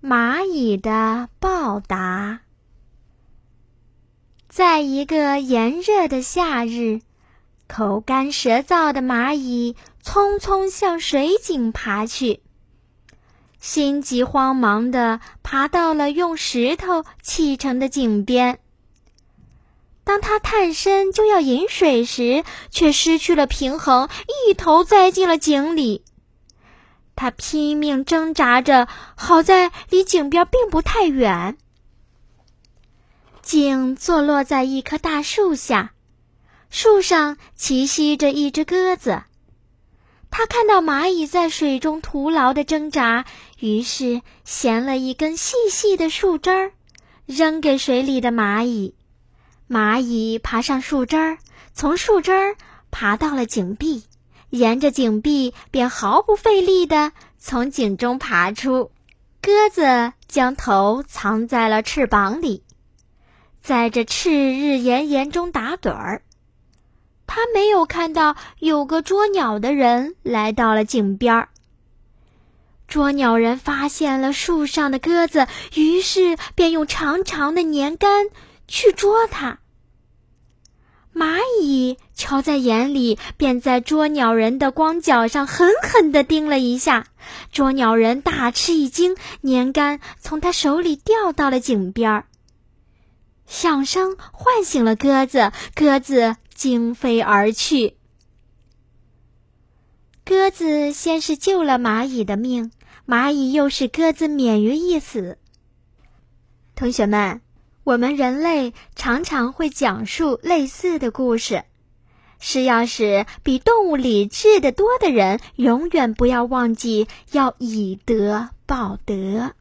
蚂蚁的报答。在一个炎热的夏日，口干舌燥的蚂蚁匆匆向水井爬去，心急慌忙地爬到了用石头砌成的井边。当他探身就要饮水时，却失去了平衡，一头栽进了井里。他拼命挣扎着，好在离井边并不太远。井坐落在一棵大树下，树上栖息着一只鸽子。他看到蚂蚁在水中徒劳的挣扎，于是衔了一根细细的树枝儿，扔给水里的蚂蚁。蚂蚁爬上树枝儿，从树枝儿爬到了井壁。沿着井壁，便毫不费力地从井中爬出。鸽子将头藏在了翅膀里，在这赤日炎炎中打盹儿。他没有看到有个捉鸟的人来到了井边儿。捉鸟人发现了树上的鸽子，于是便用长长的年杆去捉它。蚂蚁瞧在眼里，便在捉鸟人的光脚上狠狠地盯了一下。捉鸟人大吃一惊，年杆从他手里掉到了井边儿。响声唤醒了鸽子，鸽子惊飞而去。鸽子先是救了蚂蚁的命，蚂蚁又使鸽子免于一死。同学们。我们人类常常会讲述类似的故事，是要使比动物理智的多的人永远不要忘记要以德报德。